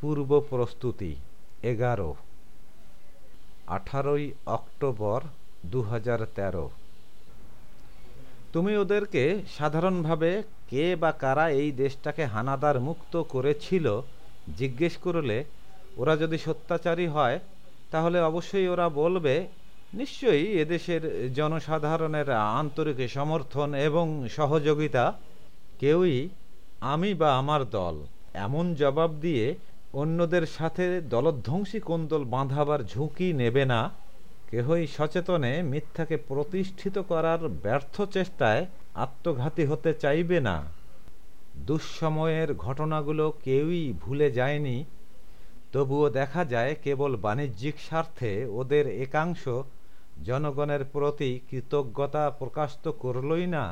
পূর্ব প্রস্তুতি, এগারো। আঠারোই অক্টোবর দু তুমি ওদেরকে সাধারণভাবে কে বা কারা এই দেশটাকে হানাদার মুক্ত করেছিল জিজ্ঞেস করলে ওরা যদি সত্যাচারী হয়, তাহলে অবশ্যই ওরা বলবে, নিশ্চয়ই এদেশের জনসাধারণের আন্তরিক সমর্থন এবং সহযোগিতা, কেউই আমি বা আমার দল। এমন জবাব দিয়ে অন্যদের সাথে দলধ্বংসী কোন্দল বাঁধাবার ঝুঁকি নেবে না, কেহই সচেতনে মিথ্যাকে প্রতিষ্ঠিত করার ব্যর্থ চেষ্টায় আত্মঘাতী হতে চাইবে না। দুঃসময়ের ঘটনাগুলো কেউই ভুলে যায়নি, তবুও দেখা যায় কেবল বাণিজ্যিক স্বার্থে ওদের একাংশ জনগণের প্রতি কৃতজ্ঞতা প্রকাশ তো করলই না।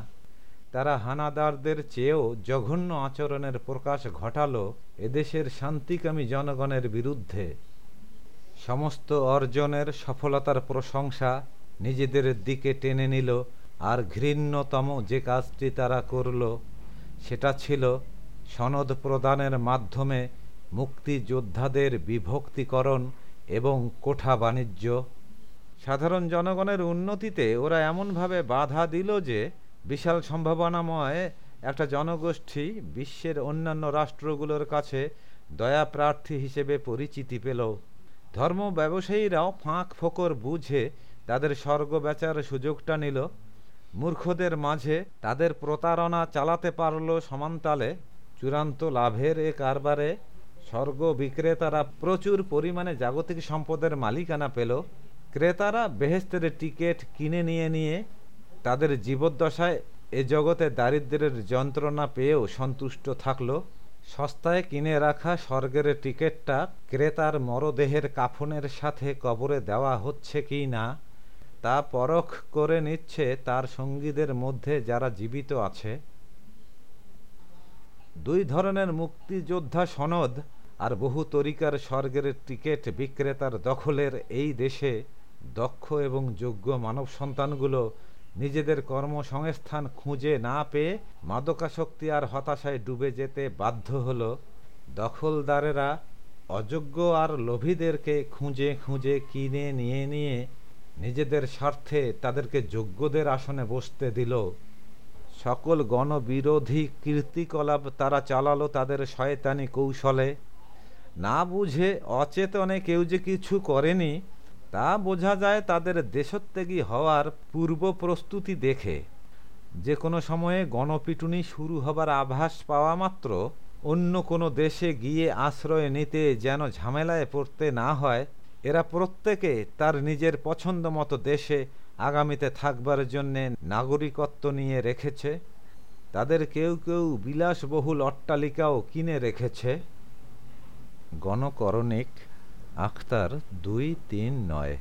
তারা হানাদারদের চেয়েও জঘন্য আচরণের প্রকাশ ঘটালো এদেশের শান্তিকামী জনগণের বিরুদ্ধে। সমস্ত অর্জনের সফলতার প্রশংসা নিজেদের দিকে টেনে নিল আর ঘৃণ্যতম যে কাজটি তারা করল, সেটা ছিল সনদ প্রদানের মাধ্যমে মুক্তিযোদ্ধাদের বিভক্তিকরণ এবং কোঠা বাণিজ্য। সাধারণ জনগণের উন্নতিতে ওরা এমনভাবে বাধা দিল যে বিশাল সম্ভাবনাময় একটা জনগোষ্ঠী বিশ্বের অন্যান্য রাষ্ট্রগুলোর কাছে দয়া প্রার্থী হিসেবে পরিচিতি পেল। ধর্ম ব্যবসায়ীরাও ফাঁক ফোকর বুঝে তাদের স্বর্গ বেচার সুযোগটা নিল। মূর্খদের মাঝে তাদের প্রতারণা চালাতে পারল সমান্তালে। চূড়ান্ত লাভের এ কারবারে স্বর্গ বিক্রেতারা প্রচুর পরিমাণে জাগতিক সম্পদের মালিকানা পেল। ক্রেতারা বেহেস্তের টিকিট কিনে নিয়ে নিয়ে তাদের জীবদ্দশায় এ জগতে দারিদ্রের যন্ত্রণা পেয়েও সন্তুষ্ট থাকল। সস্তায় কিনে রাখা স্বর্গের টিকিটটা ক্রেতার মরদেহের কাফনের সাথে কবরে দেওয়া হচ্ছে কি না, তা পরখ করে নিচ্ছে তার সঙ্গীদের মধ্যে যারা জীবিত আছে। দুই ধরনের মুক্তিযোদ্ধা সনদ আর বহু তরিকার স্বর্গের টিকিট বিক্রেতার দখলের এই দেশে দক্ষ এবং যোগ্য মানব সন্তানগুলো নিজেদের কর্মসংস্থান খুঁজে না পেয়ে মাদকাসক্তি আর হতাশায় ডুবে যেতে বাধ্য হলো দখলদারেরা অযোগ্য আর লোভীদেরকে খুঁজে খুঁজে কিনে নিয়ে নিয়ে নিজেদের স্বার্থে তাদেরকে যোগ্যদের আসনে বসতে দিল। সকল গণবিরোধী কীর্তিকলাপ তারা চালালো তাদের শয়তানি কৌশলে। না বুঝে অচেতনে কেউ যে কিছু করেনি তা বোঝা যায় তাদের দেশত্যাগী হওয়ার পূর্ব প্রস্তুতি দেখে। যে কোনো সময়ে গণপিটুনি শুরু হবার আভাস পাওয়া মাত্র অন্য কোনো দেশে গিয়ে আশ্রয় নিতে যেন ঝামেলায় পড়তে না হয়, এরা প্রত্যেকে তার নিজের পছন্দ মতো দেশে আগামীতে থাকবার জন্যে নাগরিকত্ব নিয়ে রেখেছে। তাদের কেউ কেউ বিলাসবহুল অট্টালিকাও কিনে রেখেছে। গণকরণিক আখতার দুই তিন নয়।